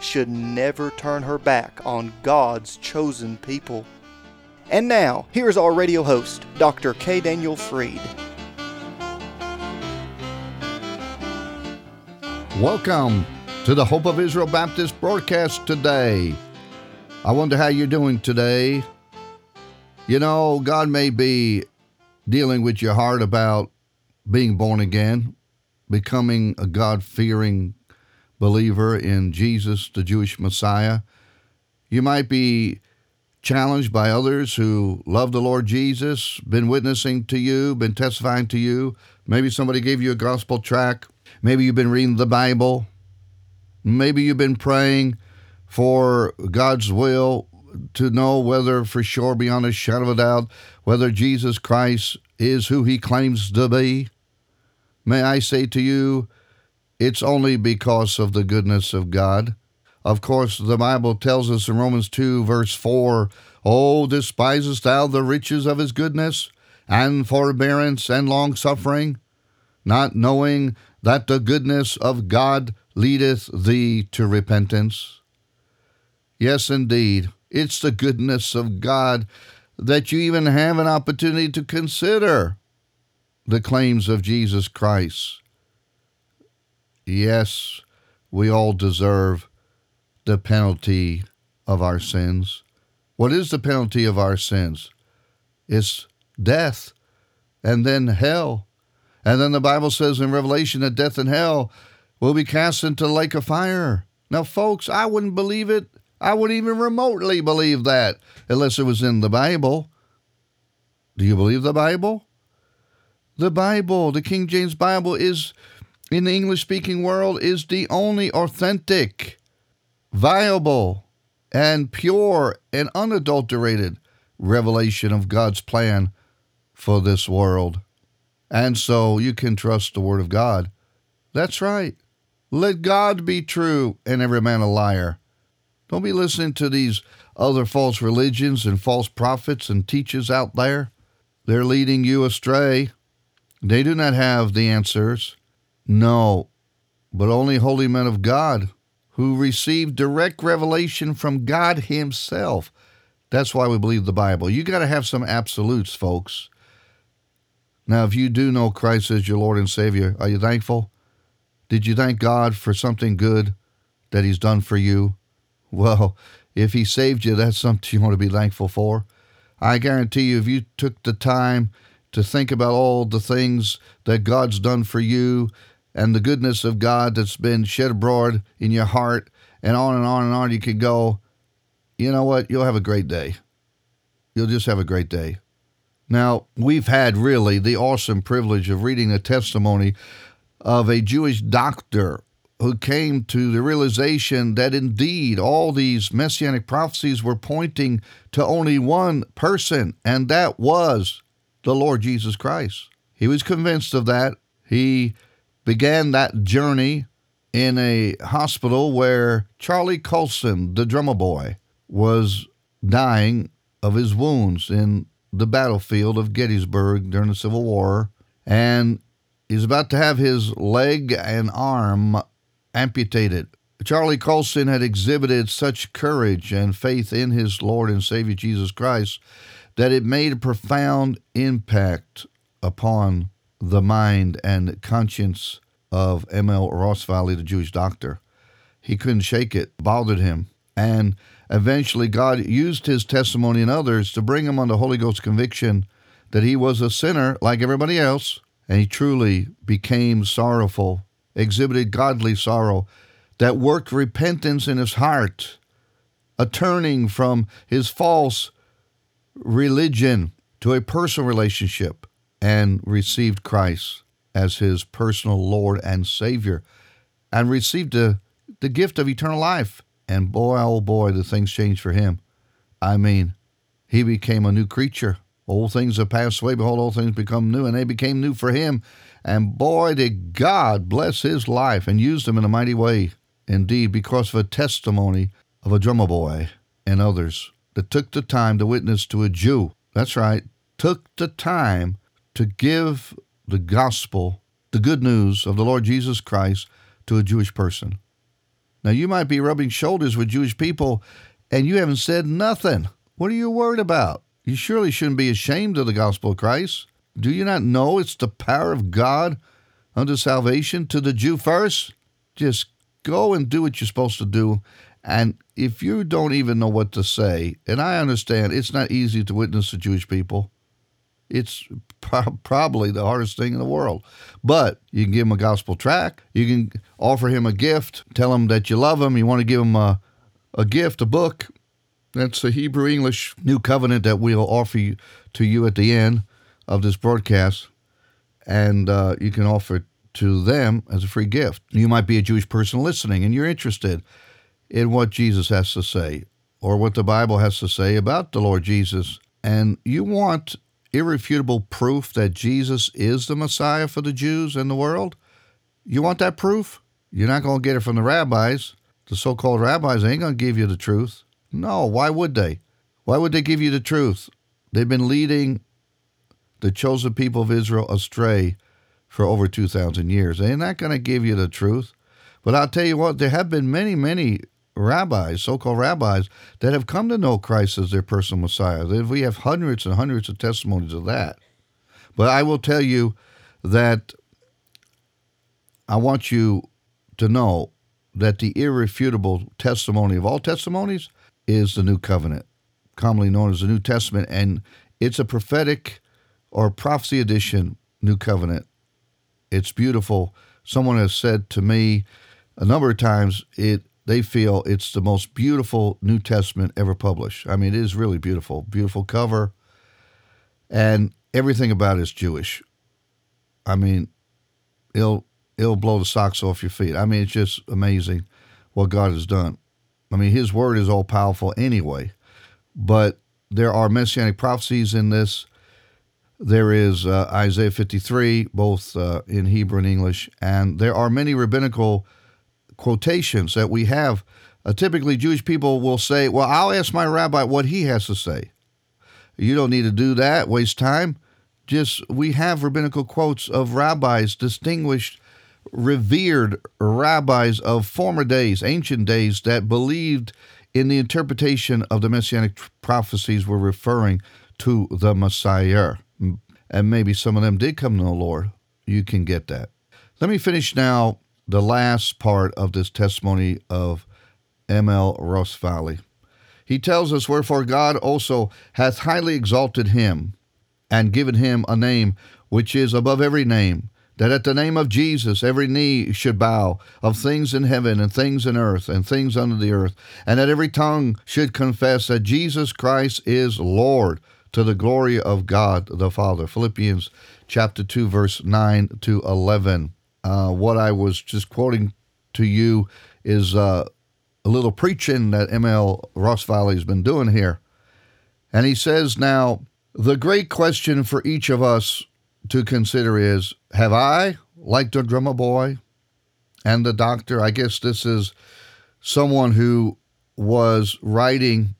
should never turn her back on God's chosen people. And now, here's our radio host, Dr. K. Daniel Freed. Welcome to the Hope of Israel Baptist broadcast today. I wonder how you're doing today. You know, God may be dealing with your heart about being born again, becoming a God fearing believer in Jesus, the Jewish Messiah. You might be challenged by others who love the Lord Jesus, been witnessing to you, been testifying to you. Maybe somebody gave you a gospel track. Maybe you've been reading the Bible. Maybe you've been praying for God's will to know whether for sure, beyond a shadow of a doubt, whether Jesus Christ is who he claims to be. May I say to you, it's only because of the goodness of God. Of course, the Bible tells us in Romans 2, verse 4 Oh, despisest thou the riches of his goodness, and forbearance and long suffering, not knowing that the goodness of God leadeth thee to repentance? Yes, indeed, it's the goodness of God that you even have an opportunity to consider the claims of Jesus Christ. Yes, we all deserve the penalty of our sins. What is the penalty of our sins? It's death and then hell. And then the Bible says in Revelation that death and hell will be cast into the lake of fire. Now, folks, I wouldn't believe it. I wouldn't even remotely believe that unless it was in the Bible. Do you believe the Bible? The Bible, the King James Bible, is in the English speaking world is the only authentic, viable, and pure and unadulterated revelation of God's plan for this world. And so you can trust the Word of God. That's right. Let God be true and every man a liar. Don't be listening to these other false religions and false prophets and teachers out there. They're leading you astray. They do not have the answers. No, but only holy men of God who received direct revelation from God Himself. That's why we believe the Bible. You got to have some absolutes, folks. Now, if you do know Christ as your Lord and Savior, are you thankful? Did you thank God for something good that He's done for you? Well, if He saved you, that's something you want to be thankful for. I guarantee you, if you took the time to think about all the things that God's done for you and the goodness of God that's been shed abroad in your heart, and on and on and on you could go, you know what? You'll have a great day. You'll just have a great day. Now, we've had really the awesome privilege of reading a testimony of a Jewish doctor who came to the realization that indeed all these messianic prophecies were pointing to only one person, and that was the Lord Jesus Christ. He was convinced of that. He began that journey in a hospital where Charlie Coulson, the drummer boy, was dying of his wounds in the battlefield of Gettysburg during the Civil War. And he's about to have his leg and arm amputated. Charlie Coulson had exhibited such courage and faith in his Lord and Savior Jesus Christ that it made a profound impact upon the mind and conscience of M.L. Rossvally, the Jewish doctor. He couldn't shake it, bothered him. And eventually, God used his testimony and others to bring him under Holy Ghost conviction that he was a sinner like everybody else. And he truly became sorrowful, exhibited godly sorrow that worked repentance in his heart, a turning from his false religion to a personal relationship and received Christ as his personal Lord and Savior and received the, the gift of eternal life. And boy, oh boy, the things changed for him. I mean, he became a new creature. Old things have passed away. Behold, all things become new. And they became new for him. And boy, did God bless his life and used him in a mighty way. Indeed, because of a testimony of a drummer boy and others that took the time to witness to a Jew. That's right, took the time to give the gospel, the good news of the Lord Jesus Christ to a Jewish person. Now, you might be rubbing shoulders with Jewish people and you haven't said nothing. What are you worried about? You surely shouldn't be ashamed of the gospel of Christ. Do you not know it's the power of God unto salvation to the Jew first? Just go and do what you're supposed to do. And if you don't even know what to say, and I understand it's not easy to witness to Jewish people, it's pro- probably the hardest thing in the world. But you can give him a gospel track. You can offer him a gift. Tell him that you love him. You want to give him a, a gift, a book. That's the Hebrew English New Covenant that we'll offer you, to you at the end of this broadcast. And uh, you can offer it to them as a free gift. You might be a Jewish person listening and you're interested in what Jesus has to say or what the Bible has to say about the Lord Jesus. And you want irrefutable proof that Jesus is the Messiah for the Jews and the world? You want that proof? You're not going to get it from the rabbis. The so called rabbis ain't going to give you the truth. No, why would they? Why would they give you the truth? They've been leading the chosen people of Israel astray for over 2,000 years. They're not going to give you the truth. But I'll tell you what, there have been many, many rabbis, so called rabbis, that have come to know Christ as their personal Messiah. We have hundreds and hundreds of testimonies of that. But I will tell you that I want you to know that the irrefutable testimony of all testimonies is the New Covenant, commonly known as the New Testament, and it's a prophetic or prophecy edition New Covenant. It's beautiful. Someone has said to me a number of times it they feel it's the most beautiful New Testament ever published. I mean, it is really beautiful. Beautiful cover. And everything about it is Jewish. I mean, it'll it'll blow the socks off your feet. I mean, it's just amazing what God has done. I mean, his word is all powerful anyway. But there are messianic prophecies in this. There is uh, Isaiah 53, both uh, in Hebrew and English, and there are many rabbinical quotations that we have. Uh, typically, Jewish people will say, Well, I'll ask my rabbi what he has to say. You don't need to do that, waste time. Just, we have rabbinical quotes of rabbis, distinguished, revered rabbis of former days, ancient days, that believed in the interpretation of the messianic prophecies were referring to the Messiah. And maybe some of them did come to the Lord. You can get that. Let me finish now the last part of this testimony of M.L. Rossvally. He tells us, Wherefore God also hath highly exalted him, and given him a name which is above every name, that at the name of Jesus every knee should bow, of things in heaven and things in earth and things under the earth, and that every tongue should confess that Jesus Christ is Lord, to the glory of God the Father. Philippians chapter 2, verse 9 to 11. Uh, what I was just quoting to you is uh, a little preaching that M.L. Rossvally's been doing here. And he says now, the great question for each of us to consider is Have I, like the drummer boy and the doctor, I guess this is someone who was writing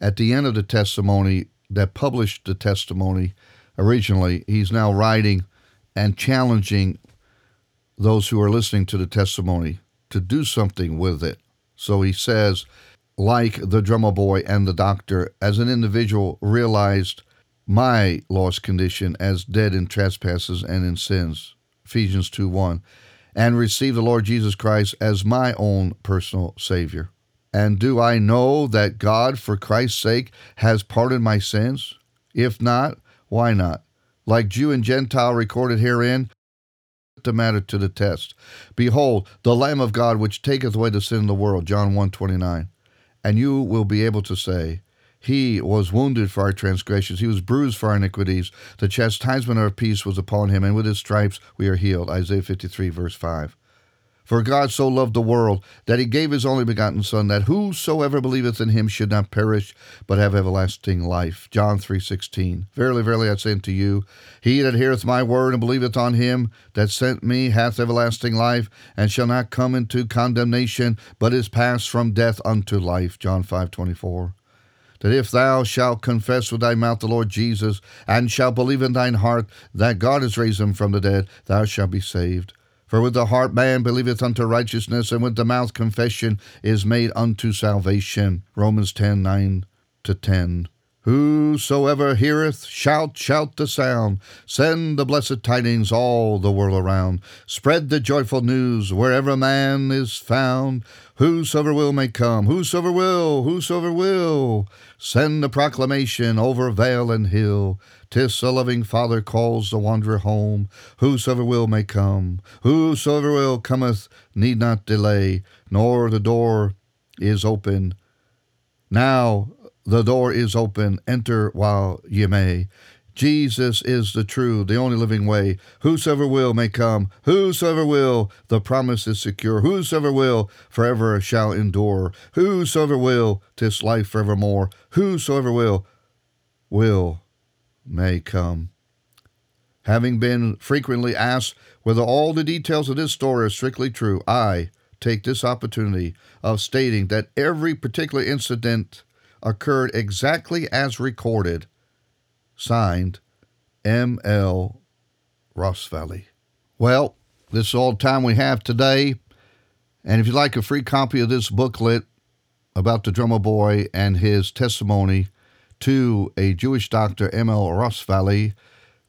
at the end of the testimony that published the testimony originally. He's now writing and challenging those who are listening to the testimony to do something with it. So he says, like the drummer boy and the doctor, as an individual realized my lost condition as dead in trespasses and in sins, Ephesians 2 1, and received the Lord Jesus Christ as my own personal Savior. And do I know that God, for Christ's sake, has pardoned my sins? If not, why not? Like Jew and Gentile recorded herein, the matter to the test. Behold, the Lamb of God which taketh away the sin of the world, John 1 29. And you will be able to say, He was wounded for our transgressions, He was bruised for our iniquities. The chastisement of our peace was upon Him, and with His stripes we are healed. Isaiah 53, verse 5. For God so loved the world that he gave his only begotten Son, that whosoever believeth in him should not perish, but have everlasting life. John 3.16 Verily, verily, I say unto you, he that heareth my word and believeth on him that sent me hath everlasting life, and shall not come into condemnation, but is passed from death unto life. John 5.24 that if thou shalt confess with thy mouth the Lord Jesus, and shalt believe in thine heart that God has raised him from the dead, thou shalt be saved. For with the heart man believeth unto righteousness, and with the mouth confession is made unto salvation. Romans 10 9 to 10. Whosoever heareth, shout, shout the sound. Send the blessed tidings all the world around. Spread the joyful news wherever man is found. Whosoever will may come, whosoever will, whosoever will. Send the proclamation over vale and hill. Tis a loving Father calls the wanderer home. Whosoever will may come. Whosoever will cometh need not delay, nor the door is open. Now the door is open. Enter while ye may. Jesus is the true, the only living way. Whosoever will may come. Whosoever will, the promise is secure. Whosoever will, forever shall endure. Whosoever will, tis life forevermore. Whosoever will, will may come. Having been frequently asked whether all the details of this story are strictly true, I take this opportunity of stating that every particular incident occurred exactly as recorded. Signed, M.L. Rossvally. Well, this is all the time we have today. And if you'd like a free copy of this booklet about the drummer boy and his testimony to a Jewish doctor, M.L. Rossvally,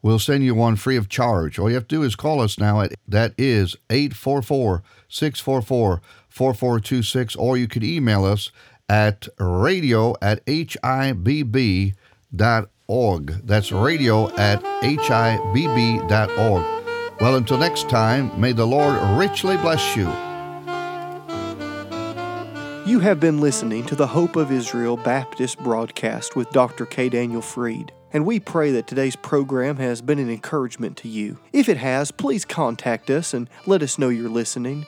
we'll send you one free of charge. All you have to do is call us now at that is 844 644 4426, or you could email us at radio at hibb.org. That's radio at hibb.org. Well, until next time, may the Lord richly bless you. You have been listening to the Hope of Israel Baptist broadcast with Dr. K. Daniel Freed, and we pray that today's program has been an encouragement to you. If it has, please contact us and let us know you're listening.